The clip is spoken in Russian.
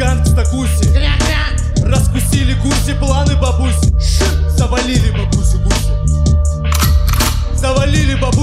гангста гуси. Раскусили гуси планы бабуси. Завалили бабусю гуси. Завалили бабусю